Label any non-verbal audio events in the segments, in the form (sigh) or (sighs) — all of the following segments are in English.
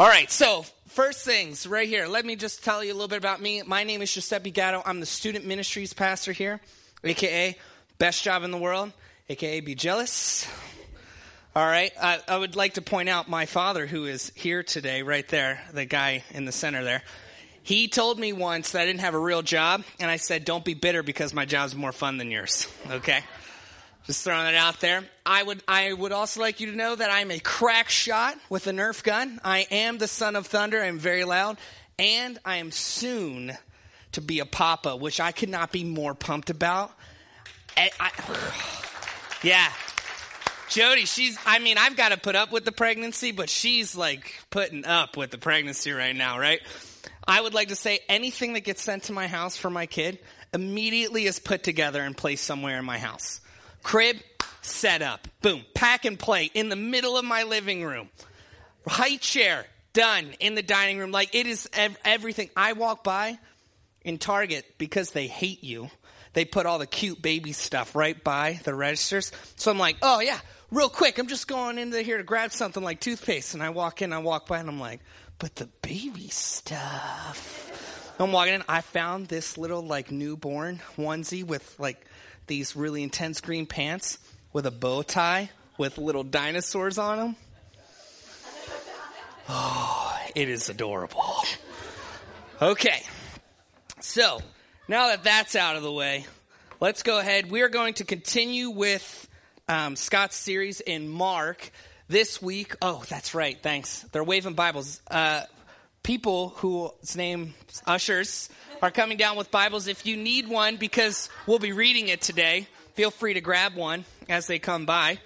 All right, so first things right here. Let me just tell you a little bit about me. My name is Giuseppe Gatto. I'm the student ministries pastor here, aka best job in the world, aka be jealous. All right, I, I would like to point out my father, who is here today, right there, the guy in the center there. He told me once that I didn't have a real job, and I said, "Don't be bitter because my job's more fun than yours." Okay. Just throwing it out there. I would, I would also like you to know that I'm a crack shot with a Nerf gun. I am the son of thunder. I'm very loud. And I am soon to be a papa, which I could not be more pumped about. Eh, I, I, (sighs) yeah. Jody, she's, I mean, I've got to put up with the pregnancy, but she's like putting up with the pregnancy right now, right? I would like to say anything that gets sent to my house for my kid immediately is put together and placed somewhere in my house. Crib, set up. Boom. Pack and play in the middle of my living room. High chair, done in the dining room. Like it is ev- everything. I walk by in Target because they hate you. They put all the cute baby stuff right by the registers. So I'm like, oh yeah, real quick. I'm just going into here to grab something like toothpaste. And I walk in, I walk by, and I'm like, but the baby stuff. I'm walking in. I found this little like newborn onesie with like these really intense green pants with a bow tie with little dinosaurs on them. (sighs) Oh, it is adorable. Okay. So, now that that's out of the way, let's go ahead. We are going to continue with um, Scott's series in Mark this week. Oh, that's right. Thanks. They're waving Bibles. Uh, people whose name ushers are coming down with Bibles. If you need one, because we'll be reading it today, feel free to grab one as they come by.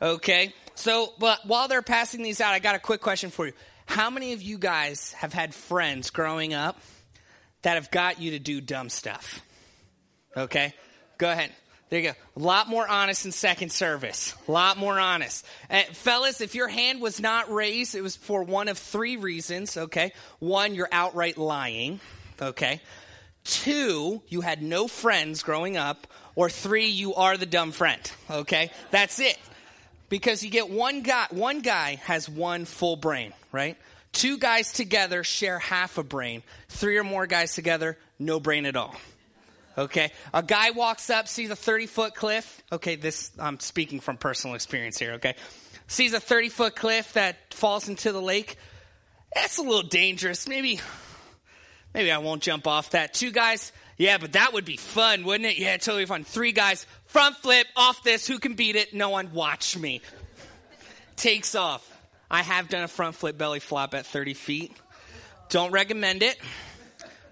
Okay. So, but while they're passing these out, I got a quick question for you. How many of you guys have had friends growing up that have got you to do dumb stuff? Okay. Go ahead. There you go. A lot more honest in second service. A lot more honest. Uh, fellas, if your hand was not raised, it was for one of three reasons, okay? One, you're outright lying, okay? Two, you had no friends growing up. Or three, you are the dumb friend, okay? That's it. Because you get one guy, one guy has one full brain, right? Two guys together share half a brain. Three or more guys together, no brain at all. Okay. A guy walks up, sees a 30 foot cliff. Okay, this, I'm speaking from personal experience here, okay? Sees a 30 foot cliff that falls into the lake. That's a little dangerous. Maybe, maybe I won't jump off that. Two guys, yeah, but that would be fun, wouldn't it? Yeah, totally fun. Three guys, front flip off this. Who can beat it? No one. Watch me. Takes off. I have done a front flip belly flop at 30 feet. Don't recommend it.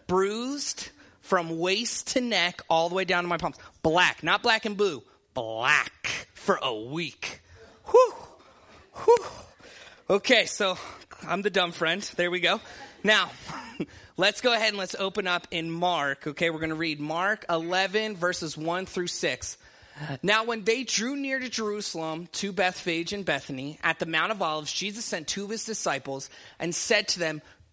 Bruised from waist to neck all the way down to my palms. Black, not black and blue, black for a week. Whew. Whew. Okay, so I'm the dumb friend. There we go. Now, (laughs) let's go ahead and let's open up in Mark. Okay, we're going to read Mark 11, verses 1 through 6. Now, when they drew near to Jerusalem, to Bethphage and Bethany, at the Mount of Olives, Jesus sent two of his disciples and said to them,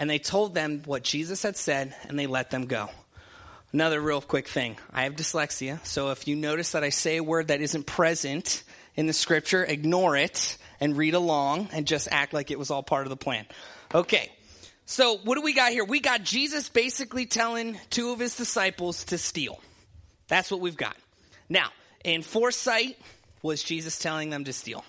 And they told them what Jesus had said, and they let them go. Another real quick thing I have dyslexia, so if you notice that I say a word that isn't present in the scripture, ignore it and read along and just act like it was all part of the plan. Okay, so what do we got here? We got Jesus basically telling two of his disciples to steal. That's what we've got. Now, in foresight, was Jesus telling them to steal?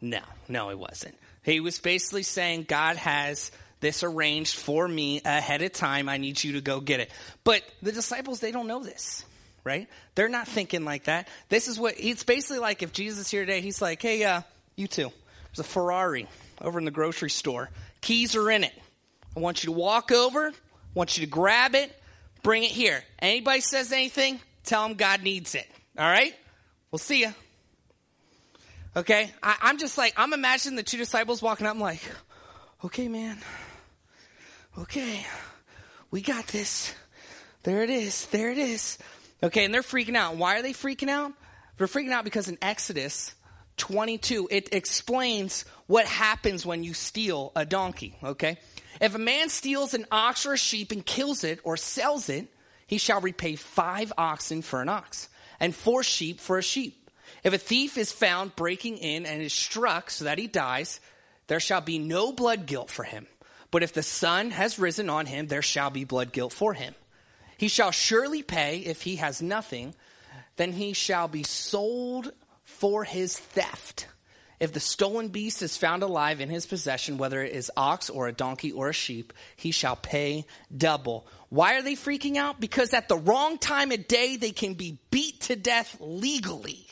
No, no, it wasn't. He was basically saying God has this arranged for me ahead of time. I need you to go get it. But the disciples, they don't know this, right? They're not thinking like that. This is what it's basically like if Jesus here today, he's like, hey, uh, you two, there's a Ferrari over in the grocery store. Keys are in it. I want you to walk over, I want you to grab it, bring it here. Anybody says anything, tell them God needs it. All right? We'll see you. Okay? I, am just like, I'm imagining the two disciples walking up. I'm like, okay, man okay. We got this. There it is. There it is. Okay, and they're freaking out. Why are they freaking out? They're freaking out because in Exodus 22, it explains what happens when you steal a donkey, okay? If a man steals an ox or a sheep and kills it or sells it, he shall repay five oxen for an ox and four sheep for a sheep. If a thief is found breaking in and is struck so that he dies, there shall be no blood guilt for him. But if the sun has risen on him, there shall be blood guilt for him. He shall surely pay if he has nothing, then he shall be sold for his theft. If the stolen beast is found alive in his possession, whether it is ox or a donkey or a sheep, he shall pay double. Why are they freaking out? Because at the wrong time of day, they can be beat to death legally.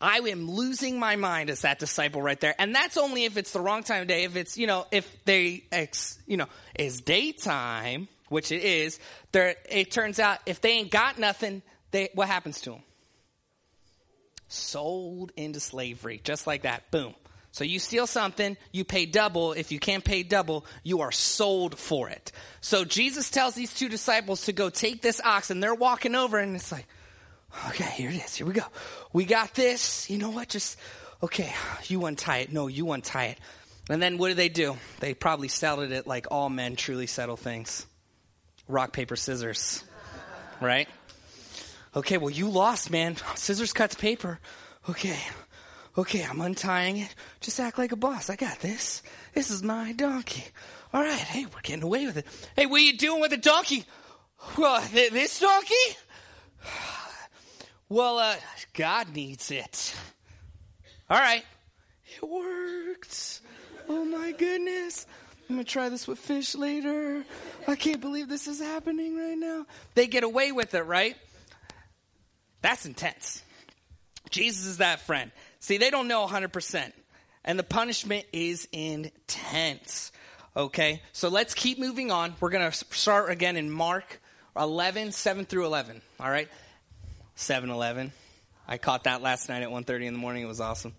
I am losing my mind as that disciple right there. And that's only if it's the wrong time of day. If it's, you know, if they, ex, you know, is daytime, which it is, there, it turns out if they ain't got nothing, they, what happens to them? Sold into slavery, just like that. Boom. So you steal something, you pay double. If you can't pay double, you are sold for it. So Jesus tells these two disciples to go take this ox, and they're walking over, and it's like, Okay, here it is. Here we go. We got this. You know what? Just, okay, you untie it. No, you untie it. And then what do they do? They probably settled it like all men truly settle things rock, paper, scissors. Right? Okay, well, you lost, man. Scissors cuts paper. Okay. Okay, I'm untying it. Just act like a boss. I got this. This is my donkey. All right, hey, we're getting away with it. Hey, what are you doing with the donkey? Well, th- this donkey? Well, uh, God needs it. All right. It worked. Oh my goodness. I'm going to try this with fish later. I can't believe this is happening right now. They get away with it, right? That's intense. Jesus is that friend. See, they don't know 100%. And the punishment is intense. Okay? So let's keep moving on. We're going to start again in Mark 11, 7 through 11. All right? 7 Eleven. I caught that last night at 1.30 in the morning. It was awesome.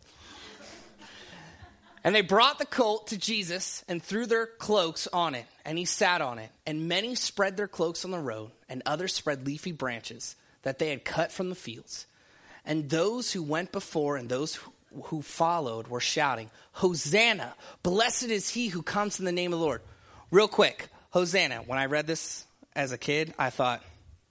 And they brought the colt to Jesus and threw their cloaks on it, and he sat on it. And many spread their cloaks on the road, and others spread leafy branches that they had cut from the fields. And those who went before and those who followed were shouting, Hosanna! Blessed is he who comes in the name of the Lord. Real quick, Hosanna. When I read this as a kid, I thought,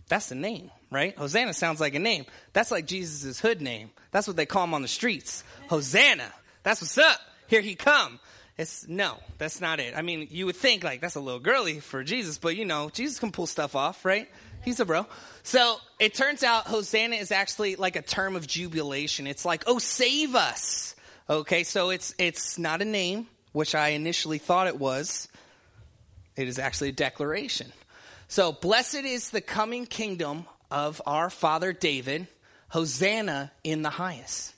that's the name right? Hosanna sounds like a name. That's like Jesus' hood name. That's what they call him on the streets. Hosanna. That's what's up. Here he come. It's no, that's not it. I mean, you would think like that's a little girly for Jesus, but you know, Jesus can pull stuff off, right? He's a bro. So it turns out Hosanna is actually like a term of jubilation. It's like, oh, save us. Okay, so it's it's not a name, which I initially thought it was. It is actually a declaration. So blessed is the coming kingdom of our father David, Hosanna in the highest.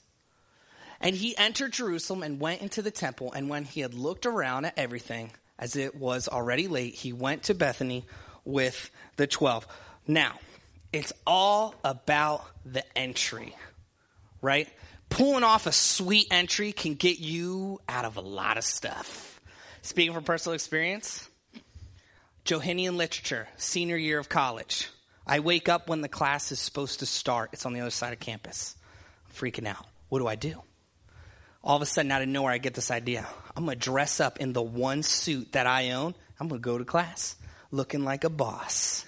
And he entered Jerusalem and went into the temple. And when he had looked around at everything, as it was already late, he went to Bethany with the twelve. Now, it's all about the entry, right? Pulling off a sweet entry can get you out of a lot of stuff. Speaking from personal experience, Johannine literature, senior year of college. I wake up when the class is supposed to start. It's on the other side of campus. I'm freaking out. What do I do? All of a sudden, out of nowhere, I get this idea. I'm going to dress up in the one suit that I own. I'm going to go to class looking like a boss.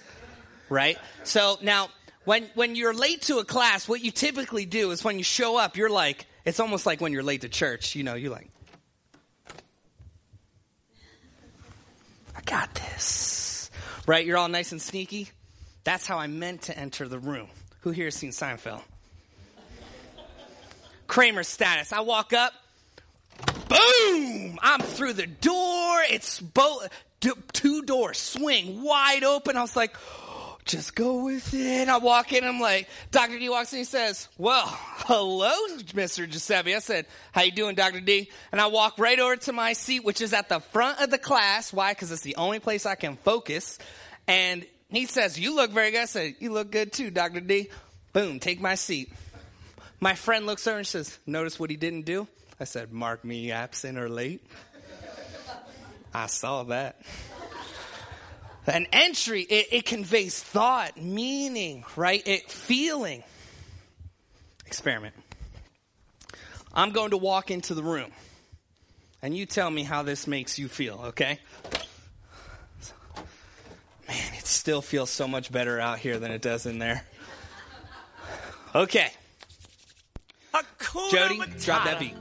Right? So now, when, when you're late to a class, what you typically do is when you show up, you're like, it's almost like when you're late to church. You know, you're like, I got this. Right? You're all nice and sneaky. That's how I meant to enter the room. Who here has seen Seinfeld? Kramer status. I walk up, boom! I'm through the door. It's both two doors swing wide open. I was like, just go with it. I walk in. I'm like, Dr. D walks in. He says, "Well, hello, Mr. Giuseppe." I said, "How you doing, Dr. D?" And I walk right over to my seat, which is at the front of the class. Why? Because it's the only place I can focus. And he says, You look very good. I said, You look good too, Dr. D. Boom, take my seat. My friend looks over and says, Notice what he didn't do? I said, Mark me absent or late. I saw that. An entry, it, it conveys thought, meaning, right? It feeling. Experiment. I'm going to walk into the room, and you tell me how this makes you feel, okay? Still feels so much better out here than it does in there. Okay. Hakuna Jody, Matata. drop that beat.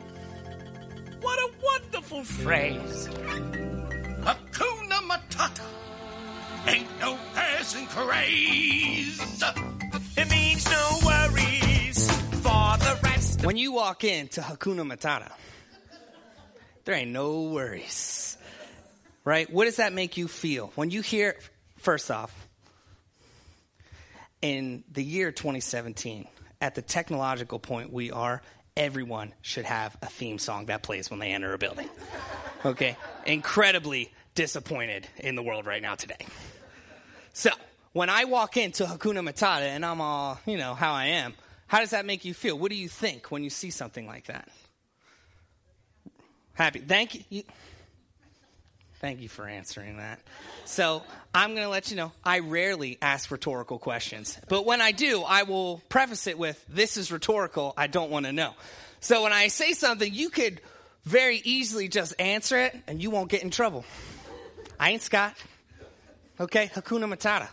What a wonderful phrase. Hakuna Matata. Ain't no passing craze. It means no worries for the rest. When you walk into Hakuna Matata, there ain't no worries. Right? What does that make you feel? When you hear, first off, in the year 2017, at the technological point we are, everyone should have a theme song that plays when they enter a building. (laughs) Okay? Incredibly disappointed in the world right now today. So, when I walk into Hakuna Matata and I'm all, you know, how I am, how does that make you feel? What do you think when you see something like that? Happy. Thank you. you thank you for answering that. So, I'm going to let you know I rarely ask rhetorical questions. But when I do, I will preface it with this is rhetorical. I don't want to know. So, when I say something, you could very easily just answer it and you won't get in trouble. I ain't Scott. Okay? Hakuna Matata.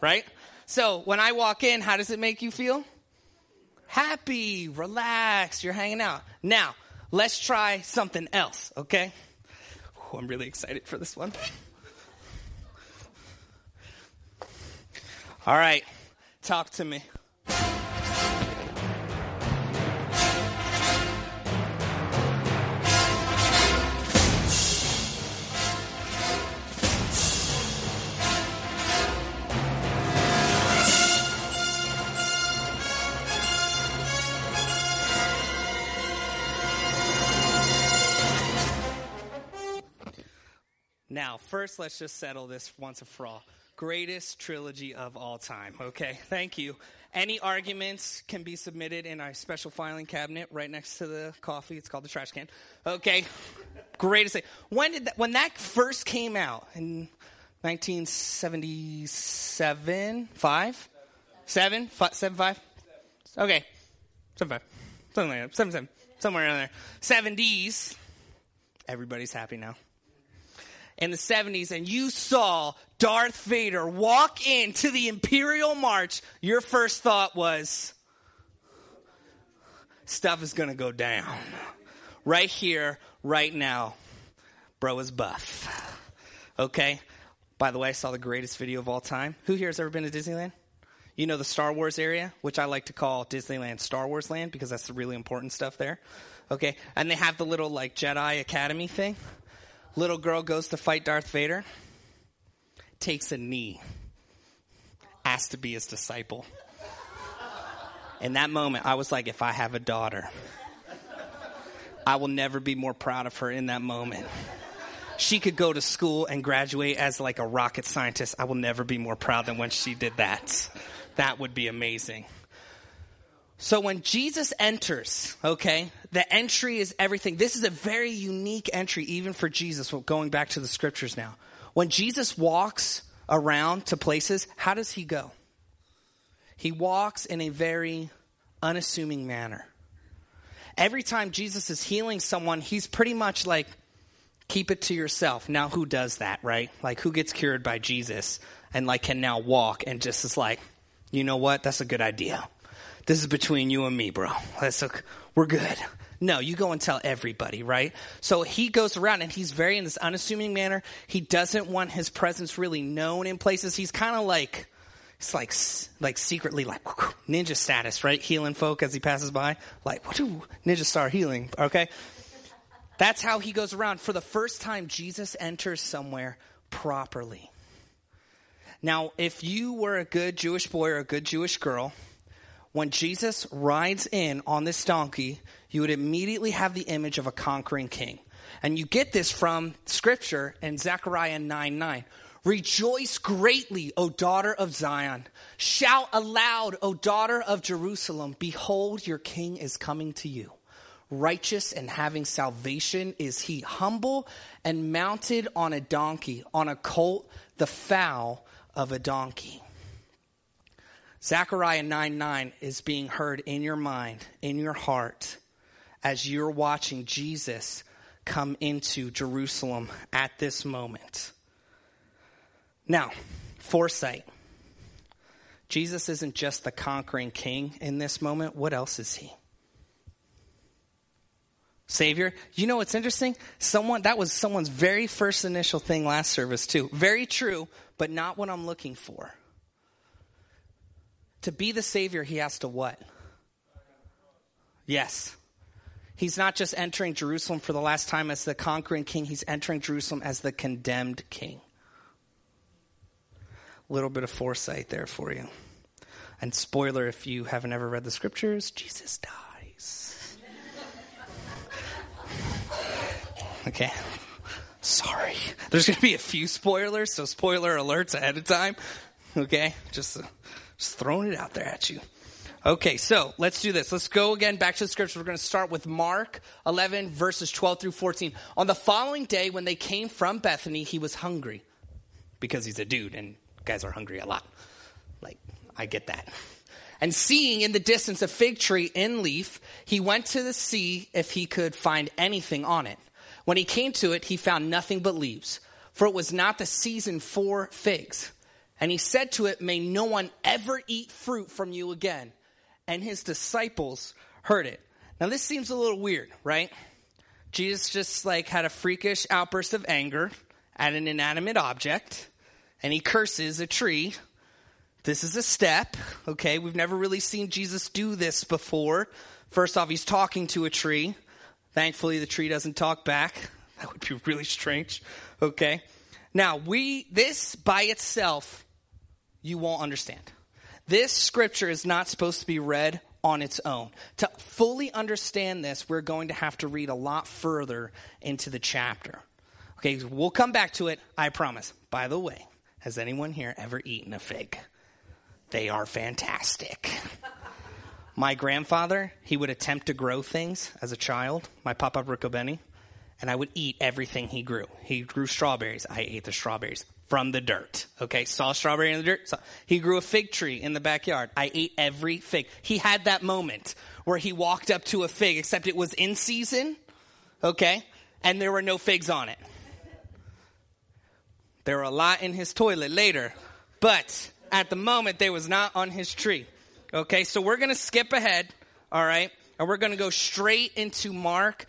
Right? So when I walk in, how does it make you feel? Happy, relaxed, you're hanging out. Now, let's try something else, okay? Ooh, I'm really excited for this one. All right, talk to me. First, let's just settle this once and for all. Greatest trilogy of all time. Okay, thank you. Any arguments can be submitted in our special filing cabinet right next to the coffee. It's called the trash can. Okay, greatest thing. When did that, when that first came out in 1977, five, seven, five, seven, five. Okay, seven, five, something like that. Seven, seven, somewhere around there. Seventies. Everybody's happy now in the 70s and you saw Darth Vader walk into the Imperial March, your first thought was, stuff is going to go down. Right here, right now, bro is buff. Okay? By the way, I saw the greatest video of all time. Who here has ever been to Disneyland? You know the Star Wars area, which I like to call Disneyland Star Wars Land because that's the really important stuff there. Okay? And they have the little like Jedi Academy thing little girl goes to fight Darth Vader, takes a knee, asks to be his disciple. In that moment, I was like, if I have a daughter, I will never be more proud of her in that moment. She could go to school and graduate as like a rocket scientist. I will never be more proud than when she did that. That would be amazing. So when Jesus enters, okay, the entry is everything. This is a very unique entry, even for Jesus, going back to the scriptures now. When Jesus walks around to places, how does he go? He walks in a very unassuming manner. Every time Jesus is healing someone, he's pretty much like, keep it to yourself. Now, who does that, right? Like, who gets cured by Jesus and like can now walk and just is like, you know what? That's a good idea this is between you and me, bro. Let's look, we're good. No, you go and tell everybody, right? So he goes around and he's very in this unassuming manner. He doesn't want his presence really known in places. He's kind of like, it's like, like secretly like ninja status, right? Healing folk as he passes by. Like, what do ninja star healing? Okay. That's how he goes around. For the first time, Jesus enters somewhere properly. Now, if you were a good Jewish boy or a good Jewish girl, when Jesus rides in on this donkey, you would immediately have the image of a conquering king. And you get this from scripture in Zechariah 9 9. Rejoice greatly, O daughter of Zion. Shout aloud, O daughter of Jerusalem. Behold, your king is coming to you. righteous and having salvation is he, humble and mounted on a donkey, on a colt, the foal of a donkey. Zechariah 9 9 is being heard in your mind, in your heart, as you're watching Jesus come into Jerusalem at this moment. Now, foresight. Jesus isn't just the conquering king in this moment. What else is he? Savior. You know what's interesting? Someone that was someone's very first initial thing last service too. Very true, but not what I'm looking for. To be the Savior, he has to what? Yes. He's not just entering Jerusalem for the last time as the conquering king, he's entering Jerusalem as the condemned king. A little bit of foresight there for you. And spoiler if you haven't ever read the scriptures, Jesus dies. (laughs) okay. Sorry. There's going to be a few spoilers, so spoiler alerts ahead of time. Okay? Just. Uh, just throwing it out there at you. Okay, so let's do this. Let's go again back to the scripture. We're going to start with Mark 11, verses 12 through 14. On the following day, when they came from Bethany, he was hungry because he's a dude and guys are hungry a lot. Like, I get that. And seeing in the distance a fig tree in leaf, he went to the see if he could find anything on it. When he came to it, he found nothing but leaves, for it was not the season for figs. And he said to it, May no one ever eat fruit from you again. And his disciples heard it. Now, this seems a little weird, right? Jesus just like had a freakish outburst of anger at an inanimate object, and he curses a tree. This is a step, okay? We've never really seen Jesus do this before. First off, he's talking to a tree. Thankfully, the tree doesn't talk back. (laughs) That would be really strange, okay? Now, we, this by itself you won't understand. This scripture is not supposed to be read on its own. To fully understand this, we're going to have to read a lot further into the chapter. Okay, we'll come back to it, I promise. By the way, has anyone here ever eaten a fig? They are fantastic. (laughs) my grandfather, he would attempt to grow things as a child, my Papa Riccobeni, and I would eat everything he grew. He grew strawberries. I ate the strawberries from the dirt. Okay, saw strawberry in the dirt. Saw. He grew a fig tree in the backyard. I ate every fig. He had that moment where he walked up to a fig, except it was in season, okay, and there were no figs on it. There were a lot in his toilet later, but at the moment they was not on his tree. Okay, so we're gonna skip ahead, all right, and we're gonna go straight into Mark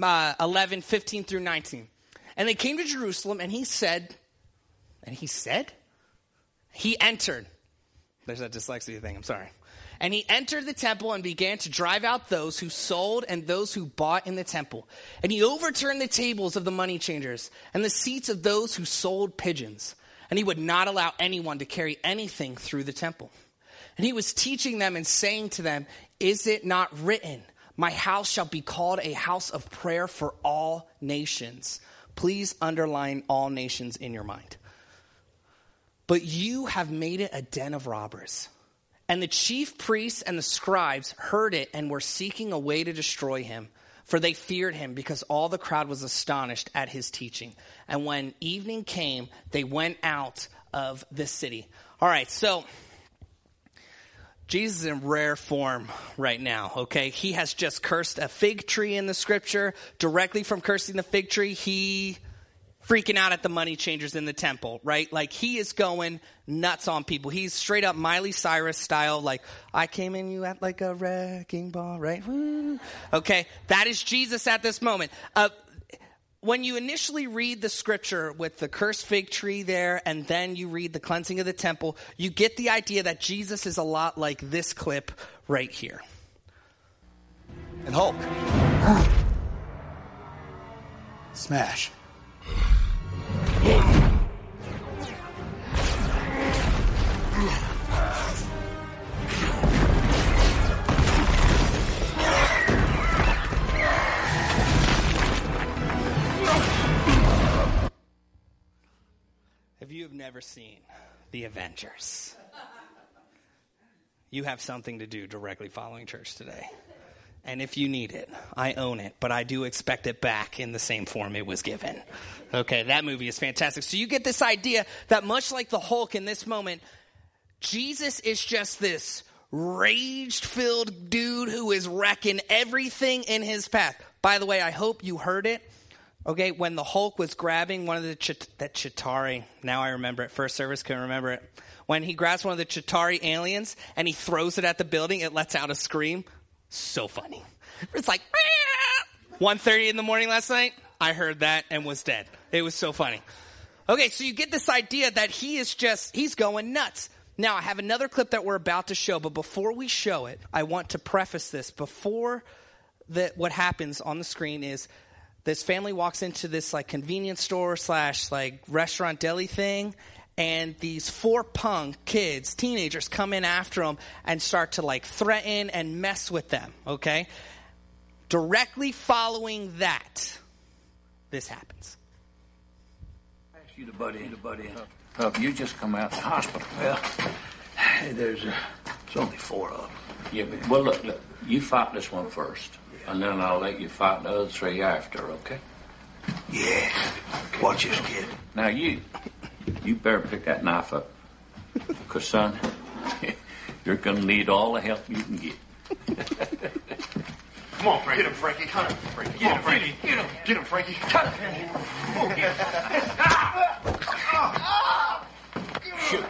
uh, 11, 15 through 19. And they came to Jerusalem, and he said and he said, he entered. There's that dyslexia thing, I'm sorry. And he entered the temple and began to drive out those who sold and those who bought in the temple. And he overturned the tables of the money changers and the seats of those who sold pigeons. And he would not allow anyone to carry anything through the temple. And he was teaching them and saying to them, Is it not written, My house shall be called a house of prayer for all nations? Please underline all nations in your mind. But you have made it a den of robbers. And the chief priests and the scribes heard it and were seeking a way to destroy him, for they feared him because all the crowd was astonished at his teaching. And when evening came, they went out of the city. All right, so Jesus is in rare form right now, okay? He has just cursed a fig tree in the scripture. Directly from cursing the fig tree, he freaking out at the money changers in the temple, right? Like he is going nuts on people. He's straight up Miley Cyrus style, like, I came in you at like a wrecking ball, right? Woo. Okay, that is Jesus at this moment. Uh, when you initially read the scripture with the cursed fig tree there, and then you read the cleansing of the temple, you get the idea that Jesus is a lot like this clip right here. And Hulk. (gasps) Smash. If you have never seen The Avengers, you have something to do directly following church today. And if you need it, I own it, but I do expect it back in the same form it was given. Okay, that movie is fantastic. So you get this idea that much like the Hulk in this moment, Jesus is just this rage filled dude who is wrecking everything in his path. By the way, I hope you heard it. Okay, when the Hulk was grabbing one of the that Chitauri, now I remember it. First service couldn't remember it. When he grabs one of the Chitauri aliens and he throws it at the building, it lets out a scream. So funny. It's like 1.30 in the morning last night. I heard that and was dead. It was so funny. Okay, so you get this idea that he is just he's going nuts. Now, I have another clip that we're about to show, but before we show it, I want to preface this. Before that, what happens on the screen is this family walks into this like convenience store slash like restaurant deli thing, and these four punk kids, teenagers, come in after them and start to like threaten and mess with them. Okay, directly following that, this happens. Ask you to butt in, to butt in. Hub, you just come out of the hospital. Well, there's, uh, there's only four of them. Yeah, but, well, look, look, you fight this one first, and then I'll let you fight the other three after, okay? Yeah. Watch this kid. Now, you, you better pick that knife up, because, son, (laughs) you're going to need all the help you can get. Come on, Frankie. Get him, Frankie. Cut him, Frankie. Get him, Frankie. Get him. Get him, Frankie. Cut him. Come on, get him. Shoot.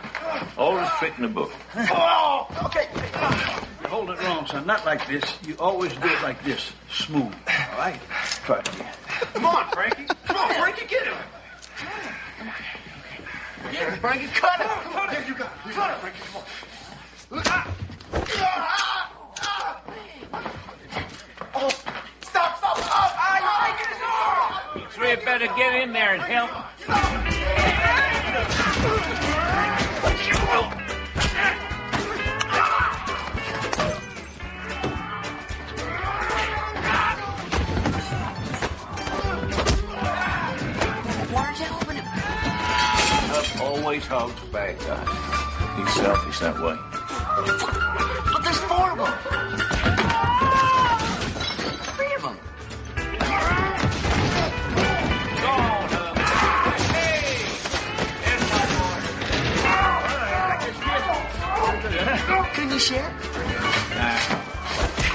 Oldest trick in the book. Oh, okay. You're holding it wrong, son. Not like this. You always do it like this. Smooth. All right? Try it again. Come on, Frankie. Come on, Frankie. Get him. Get him, Frankie. Cut him. Cut him. You got it. Cut him, Frankie. Come on. Ah. Ah. Ah. Oh, stop, stop. Oh, ah, you're breaking his arm. You three better get in there and help. Why always hugs bad guys. He's selfish that way. But there's four of them. Three of them. Go on, Hub. Hey, Couldn't you share?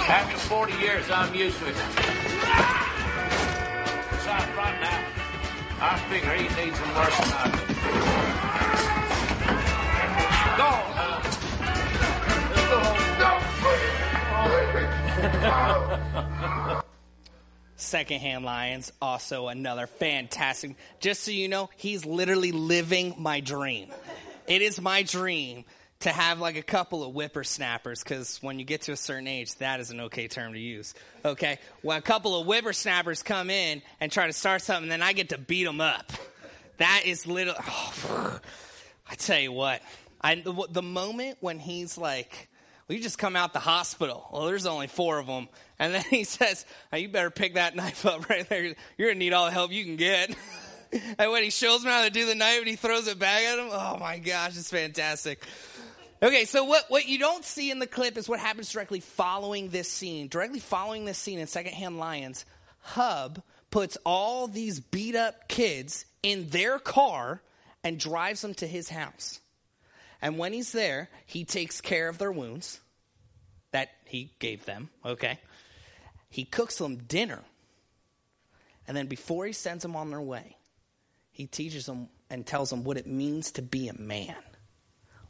After 40 years, I'm used to it. Secondhand Lions, also another fantastic. Just so you know, he's literally living my dream. It is my dream to have like a couple of whippersnappers because when you get to a certain age, that is an okay term to use. Okay? When a couple of whippersnappers come in and try to start something, then I get to beat them up. That is little. Oh, (sighs) I tell you what, I, the, the moment when he's like, well, you just come out the hospital. Well, there's only four of them. And then (laughs) he says, oh, you better pick that knife up right there. You're going to need all the help you can get. (laughs) and when he shows me how to do the knife and he throws it back at him, oh my gosh, it's fantastic. Okay, so what, what you don't see in the clip is what happens directly following this scene. Directly following this scene in Secondhand Lions, Hub puts all these beat up kids in their car and drives them to his house. And when he's there, he takes care of their wounds that he gave them, okay? He cooks them dinner. And then before he sends them on their way, he teaches them and tells them what it means to be a man.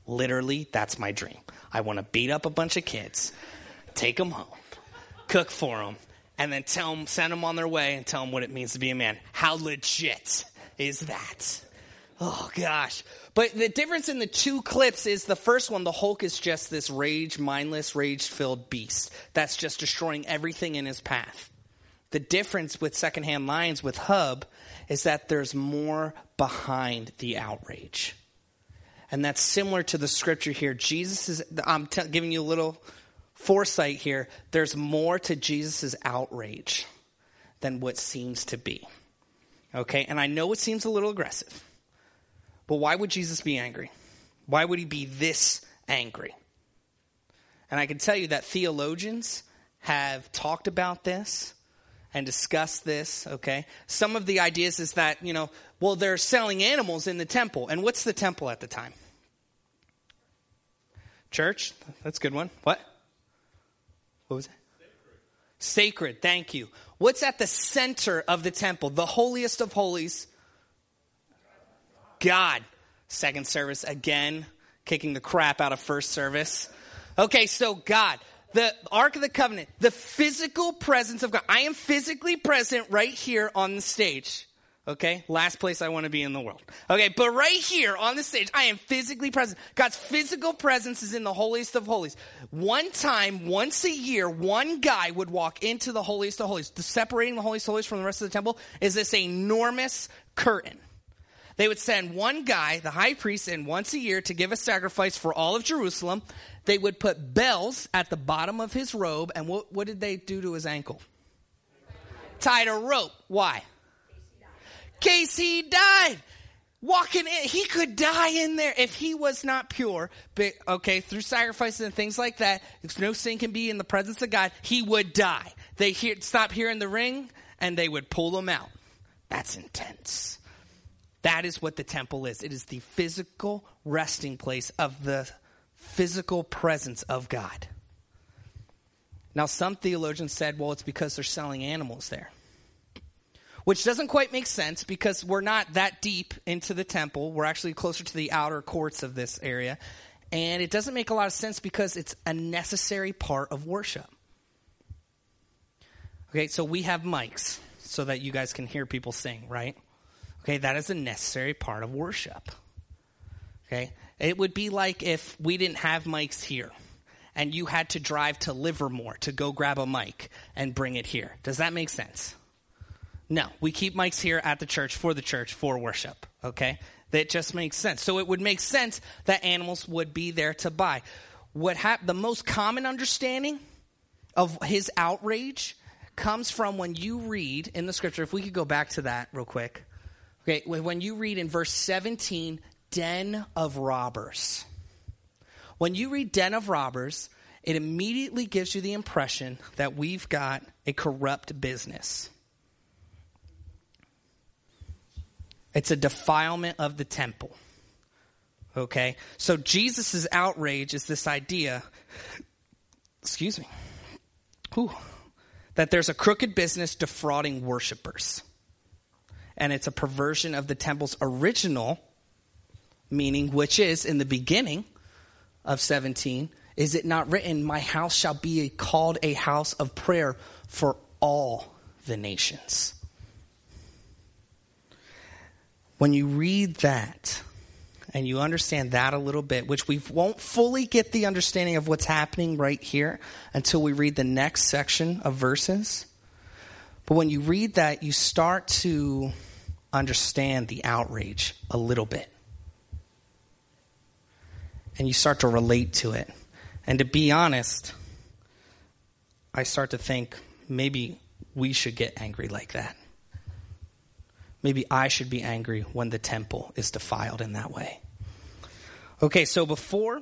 Literally, that's my dream. I want to beat up a bunch of kids, take them home, cook for them, and then tell them, send them on their way and tell them what it means to be a man. How legit is that? Oh gosh. But the difference in the two clips is the first one, the Hulk is just this rage, mindless, rage filled beast that's just destroying everything in his path. The difference with Secondhand Lions with Hub is that there's more behind the outrage. And that's similar to the scripture here. Jesus is, I'm t- giving you a little foresight here. There's more to Jesus' outrage than what seems to be. Okay? And I know it seems a little aggressive. But why would Jesus be angry? Why would he be this angry? And I can tell you that theologians have talked about this and discussed this, okay? Some of the ideas is that, you know, well, they're selling animals in the temple. And what's the temple at the time? Church? That's a good one. What? What was it? Sacred. Thank you. What's at the center of the temple? The holiest of holies? God. Second service again, kicking the crap out of first service. Okay, so God, the Ark of the Covenant, the physical presence of God. I am physically present right here on the stage. Okay, last place I want to be in the world. Okay, but right here on the stage, I am physically present. God's physical presence is in the holiest of holies. One time, once a year, one guy would walk into the holiest of holies. The separating the holiest of holies from the rest of the temple is this enormous curtain. They would send one guy, the high priest, in once a year to give a sacrifice for all of Jerusalem. They would put bells at the bottom of his robe, and what, what did they do to his ankle? Tied a rope. Why? case he died. Walking in, he could die in there if he was not pure. But okay, through sacrifices and things like that, if no sin can be in the presence of God, he would die. They hear, stop hearing the ring, and they would pull him out. That's intense. That is what the temple is. It is the physical resting place of the physical presence of God. Now, some theologians said, well, it's because they're selling animals there which doesn't quite make sense because we're not that deep into the temple. We're actually closer to the outer courts of this area. And it doesn't make a lot of sense because it's a necessary part of worship. Okay, so we have mics so that you guys can hear people sing, right? Okay, that is a necessary part of worship. Okay, it would be like if we didn't have mics here and you had to drive to Livermore to go grab a mic and bring it here. Does that make sense? No, we keep mics here at the church for the church for worship. Okay, that just makes sense. So it would make sense that animals would be there to buy. What hap- the most common understanding of his outrage comes from when you read in the scripture. If we could go back to that real quick. Okay, when you read in verse 17, den of robbers. When you read den of robbers, it immediately gives you the impression that we've got a corrupt business. It's a defilement of the temple. Okay? So Jesus' outrage is this idea, excuse me, whew, that there's a crooked business defrauding worshipers. And it's a perversion of the temple's original meaning, which is in the beginning of 17, is it not written, My house shall be called a house of prayer for all the nations? When you read that and you understand that a little bit, which we won't fully get the understanding of what's happening right here until we read the next section of verses. But when you read that, you start to understand the outrage a little bit. And you start to relate to it. And to be honest, I start to think maybe we should get angry like that maybe I should be angry when the temple is defiled in that way. Okay, so before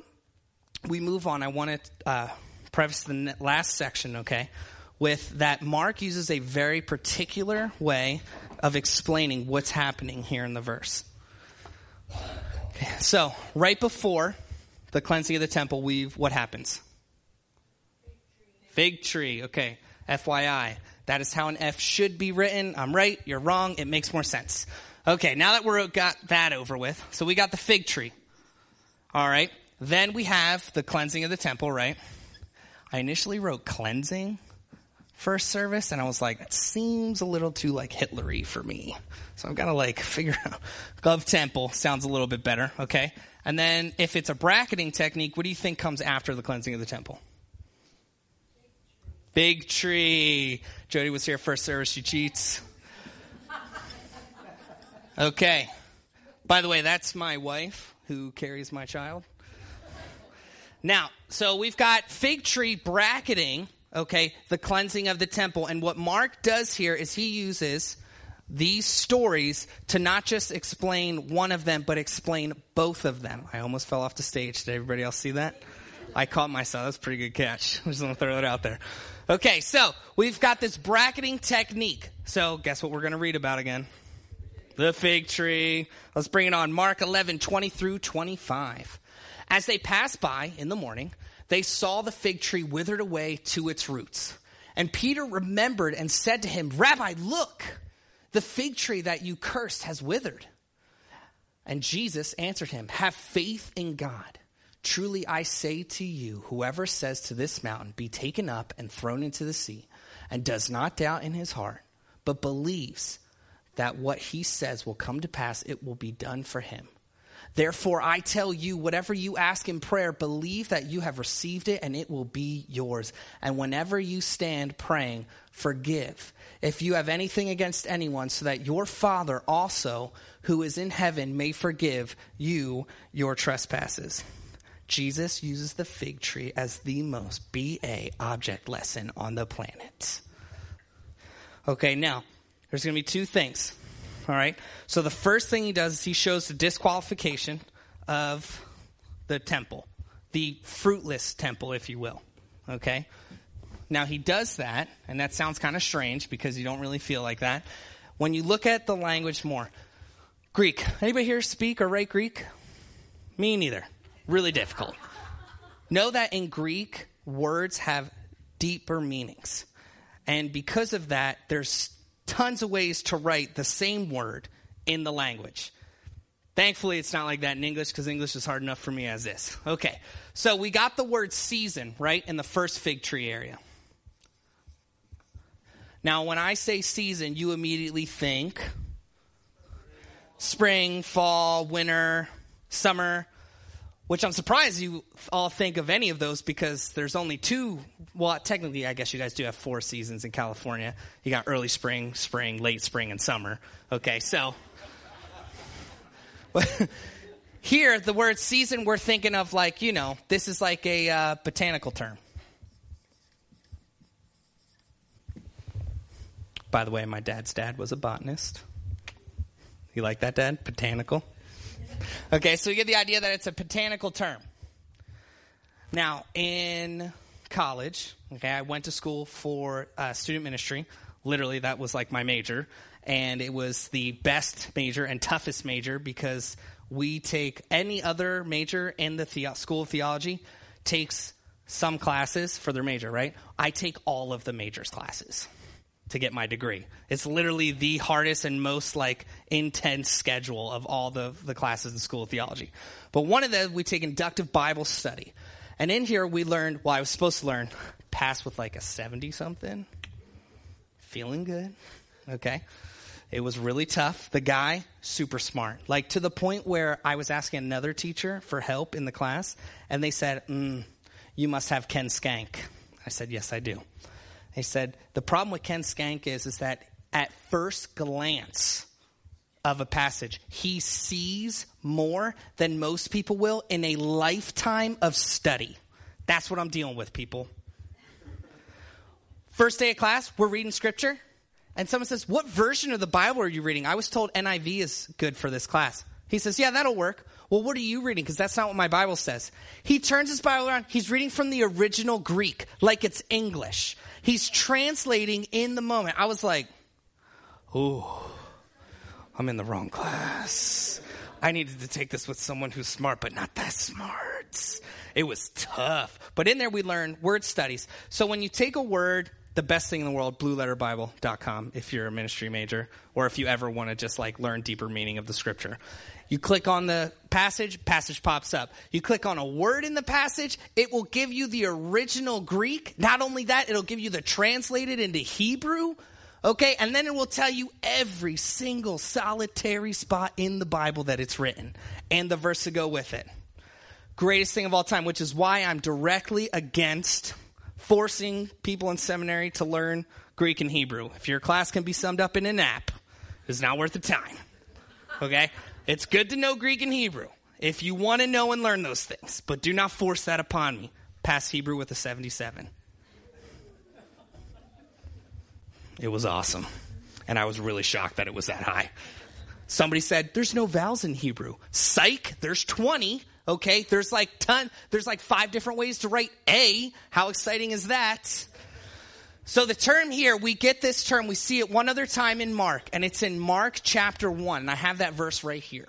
we move on, I want to uh, preface the last section, okay, with that Mark uses a very particular way of explaining what's happening here in the verse. Okay, so, right before the cleansing of the temple, we've what happens? Fig tree. Fig tree. Okay. FYI. That is how an F should be written. I'm right, you're wrong, it makes more sense. Okay, now that we're got that over with, so we got the fig tree. All right, then we have the cleansing of the temple, right? I initially wrote cleansing first service, and I was like, that seems a little too like Hitlery for me. So I've got to like (laughs) figure out. Gov temple sounds a little bit better, okay? And then if it's a bracketing technique, what do you think comes after the cleansing of the temple? Big tree. Jody was here first service. She cheats. Okay. By the way, that's my wife who carries my child. Now, so we've got fig tree bracketing, okay, the cleansing of the temple. And what Mark does here is he uses these stories to not just explain one of them, but explain both of them. I almost fell off the stage. Did everybody else see that? I caught myself. That's a pretty good catch. I'm (laughs) just going to throw that out there. Okay, so we've got this bracketing technique. So guess what we're going to read about again? The fig tree. Let's bring it on. Mark 11, 20 through 25. As they passed by in the morning, they saw the fig tree withered away to its roots. And Peter remembered and said to him, Rabbi, look, the fig tree that you cursed has withered. And Jesus answered him, Have faith in God. Truly I say to you, whoever says to this mountain, Be taken up and thrown into the sea, and does not doubt in his heart, but believes that what he says will come to pass, it will be done for him. Therefore, I tell you, whatever you ask in prayer, believe that you have received it and it will be yours. And whenever you stand praying, forgive if you have anything against anyone, so that your Father also, who is in heaven, may forgive you your trespasses. Jesus uses the fig tree as the most BA object lesson on the planet. Okay, now, there's going to be two things. All right? So the first thing he does is he shows the disqualification of the temple, the fruitless temple, if you will. Okay? Now he does that, and that sounds kind of strange because you don't really feel like that. When you look at the language more, Greek. Anybody here speak or write Greek? Me neither. Really difficult. Know that in Greek, words have deeper meanings. And because of that, there's tons of ways to write the same word in the language. Thankfully, it's not like that in English because English is hard enough for me as is. Okay, so we got the word season, right, in the first fig tree area. Now, when I say season, you immediately think spring, fall, winter, summer, which I'm surprised you all think of any of those because there's only two. Well, technically, I guess you guys do have four seasons in California. You got early spring, spring, late spring, and summer. Okay, so. (laughs) Here, the word season, we're thinking of like, you know, this is like a uh, botanical term. By the way, my dad's dad was a botanist. You like that, Dad? Botanical? Okay, so you get the idea that it's a botanical term. Now, in college, okay, I went to school for uh, student ministry. Literally, that was like my major. And it was the best major and toughest major because we take any other major in the, the- School of Theology takes some classes for their major, right? I take all of the majors classes to get my degree. It's literally the hardest and most like intense schedule of all the, the classes in School of Theology. But one of them, we take inductive Bible study. And in here, we learned, well, I was supposed to learn, pass with like a 70 something. Feeling good. Okay. It was really tough. The guy, super smart. Like to the point where I was asking another teacher for help in the class, and they said, mm, You must have Ken Schenck. I said, Yes, I do. He said, The problem with Ken Schenck is, is that at first glance of a passage, he sees more than most people will in a lifetime of study. That's what I'm dealing with, people. First day of class, we're reading scripture, and someone says, What version of the Bible are you reading? I was told NIV is good for this class. He says, Yeah, that'll work. Well, what are you reading? Because that's not what my Bible says. He turns his Bible around. He's reading from the original Greek, like it's English. He's translating in the moment. I was like, Oh, I'm in the wrong class. I needed to take this with someone who's smart, but not that smart. It was tough. But in there, we learned word studies. So when you take a word, the best thing in the world, blueletterbible.com, if you're a ministry major, or if you ever want to just like learn deeper meaning of the scripture. You click on the passage, passage pops up. You click on a word in the passage, it will give you the original Greek. Not only that, it'll give you the translated into Hebrew. Okay, and then it will tell you every single solitary spot in the Bible that it's written and the verse to go with it. Greatest thing of all time, which is why I'm directly against forcing people in seminary to learn Greek and Hebrew. If your class can be summed up in an app, it's not worth the time. Okay? It's good to know Greek and Hebrew if you want to know and learn those things, but do not force that upon me. Pass Hebrew with a 77. It was awesome. And I was really shocked that it was that high. Somebody said, There's no vowels in Hebrew. Psych, there's 20. Okay, there's like ton, there's like five different ways to write A. How exciting is that? So the term here, we get this term, we see it one other time in Mark, and it's in Mark chapter 1. And I have that verse right here.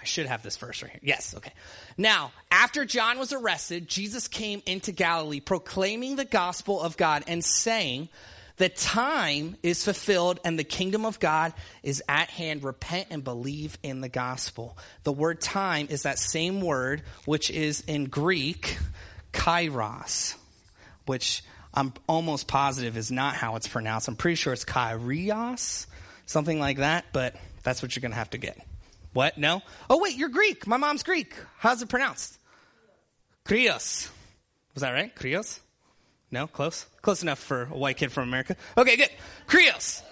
I should have this verse right here. Yes, okay. Now, after John was arrested, Jesus came into Galilee proclaiming the gospel of God and saying, The time is fulfilled and the kingdom of God is at hand. Repent and believe in the gospel. The word time is that same word, which is in Greek, kairos, which I'm almost positive is not how it's pronounced. I'm pretty sure it's Kyrios, something like that, but that's what you're going to have to get. What? No? Oh, wait, you're Greek. My mom's Greek. How's it pronounced? Krios. Was that right? Krios? No? Close? Close enough for a white kid from America. Okay, good. Krios.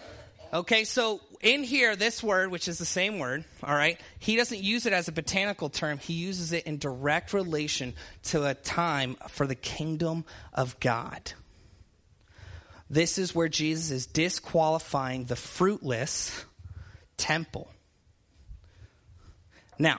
Okay, so in here, this word, which is the same word, all right, he doesn't use it as a botanical term. He uses it in direct relation to a time for the kingdom of God. This is where Jesus is disqualifying the fruitless temple. Now,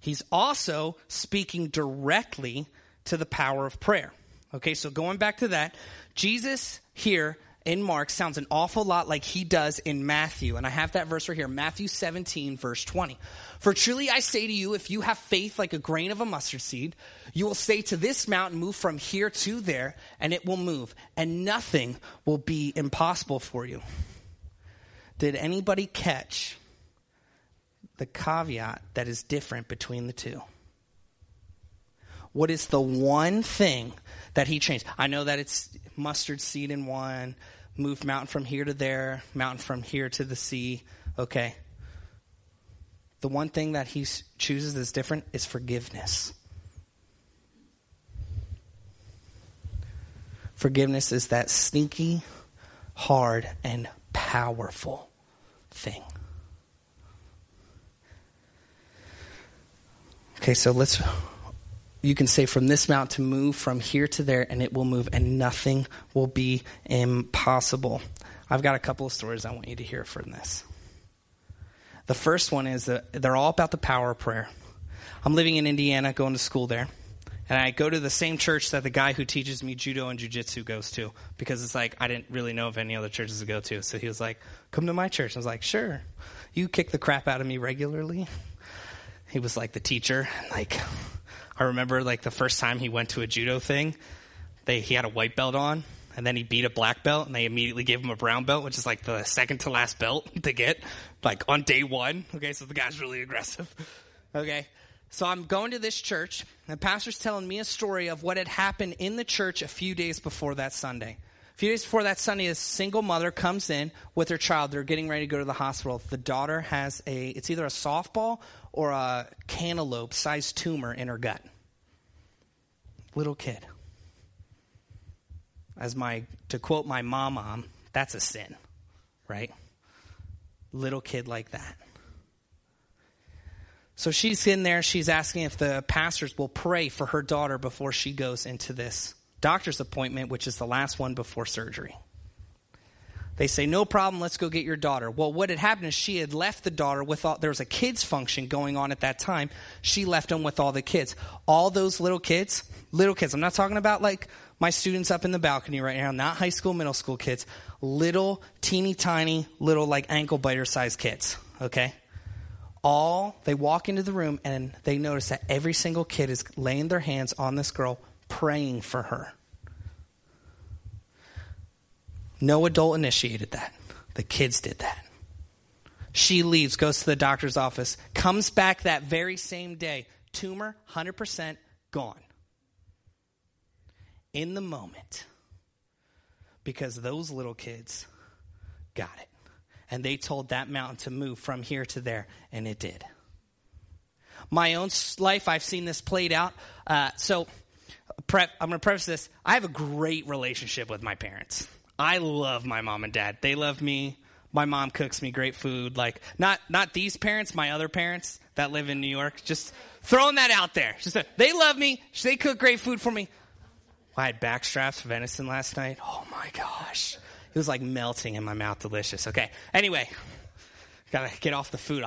he's also speaking directly to the power of prayer. Okay, so going back to that, Jesus here in Mark sounds an awful lot like he does in Matthew. And I have that verse right here Matthew 17, verse 20. For truly I say to you, if you have faith like a grain of a mustard seed, you will say to this mountain, Move from here to there, and it will move, and nothing will be impossible for you. Did anybody catch the caveat that is different between the two? What is the one thing that he changed? I know that it's mustard seed in one, move mountain from here to there, mountain from here to the sea. Okay. The one thing that he chooses that's different is forgiveness. Forgiveness is that sneaky, hard, and powerful thing. Okay, so let's you can say from this mount to move from here to there and it will move and nothing will be impossible. I've got a couple of stories i want you to hear from this. The first one is that they're all about the power of prayer. I'm living in indiana going to school there and i go to the same church that the guy who teaches me judo and jiu-jitsu goes to because it's like i didn't really know of any other churches to go to. So he was like come to my church. I was like sure. You kick the crap out of me regularly? He was like the teacher like I remember like the first time he went to a judo thing, they he had a white belt on, and then he beat a black belt, and they immediately gave him a brown belt, which is like the second to last belt (laughs) to get, like on day one. Okay, so the guy's really aggressive. Okay, so I'm going to this church, and the pastor's telling me a story of what had happened in the church a few days before that Sunday. A few days before that Sunday, a single mother comes in with her child. They're getting ready to go to the hospital. The daughter has a, it's either a softball or a cantaloupe sized tumor in her gut. Little kid. As my, to quote my mom, mom, that's a sin, right? Little kid like that. So she's in there, she's asking if the pastors will pray for her daughter before she goes into this doctor's appointment, which is the last one before surgery. They say, no problem, let's go get your daughter. Well, what had happened is she had left the daughter with all, there was a kids function going on at that time. She left them with all the kids. All those little kids, little kids, I'm not talking about like my students up in the balcony right now, not high school, middle school kids, little, teeny tiny, little like ankle biter sized kids, okay? All, they walk into the room and they notice that every single kid is laying their hands on this girl, praying for her. No adult initiated that. The kids did that. She leaves, goes to the doctor's office, comes back that very same day. Tumor, 100% gone. In the moment. Because those little kids got it. And they told that mountain to move from here to there, and it did. My own life, I've seen this played out. Uh, so, prep, I'm going to preface this. I have a great relationship with my parents. I love my mom and dad. They love me. My mom cooks me great food. Like not not these parents, my other parents that live in New York. Just throwing that out there. Just uh, they love me. They cook great food for me. I had backstraps venison last night. Oh my gosh, it was like melting in my mouth. Delicious. Okay. Anyway, gotta get off the food.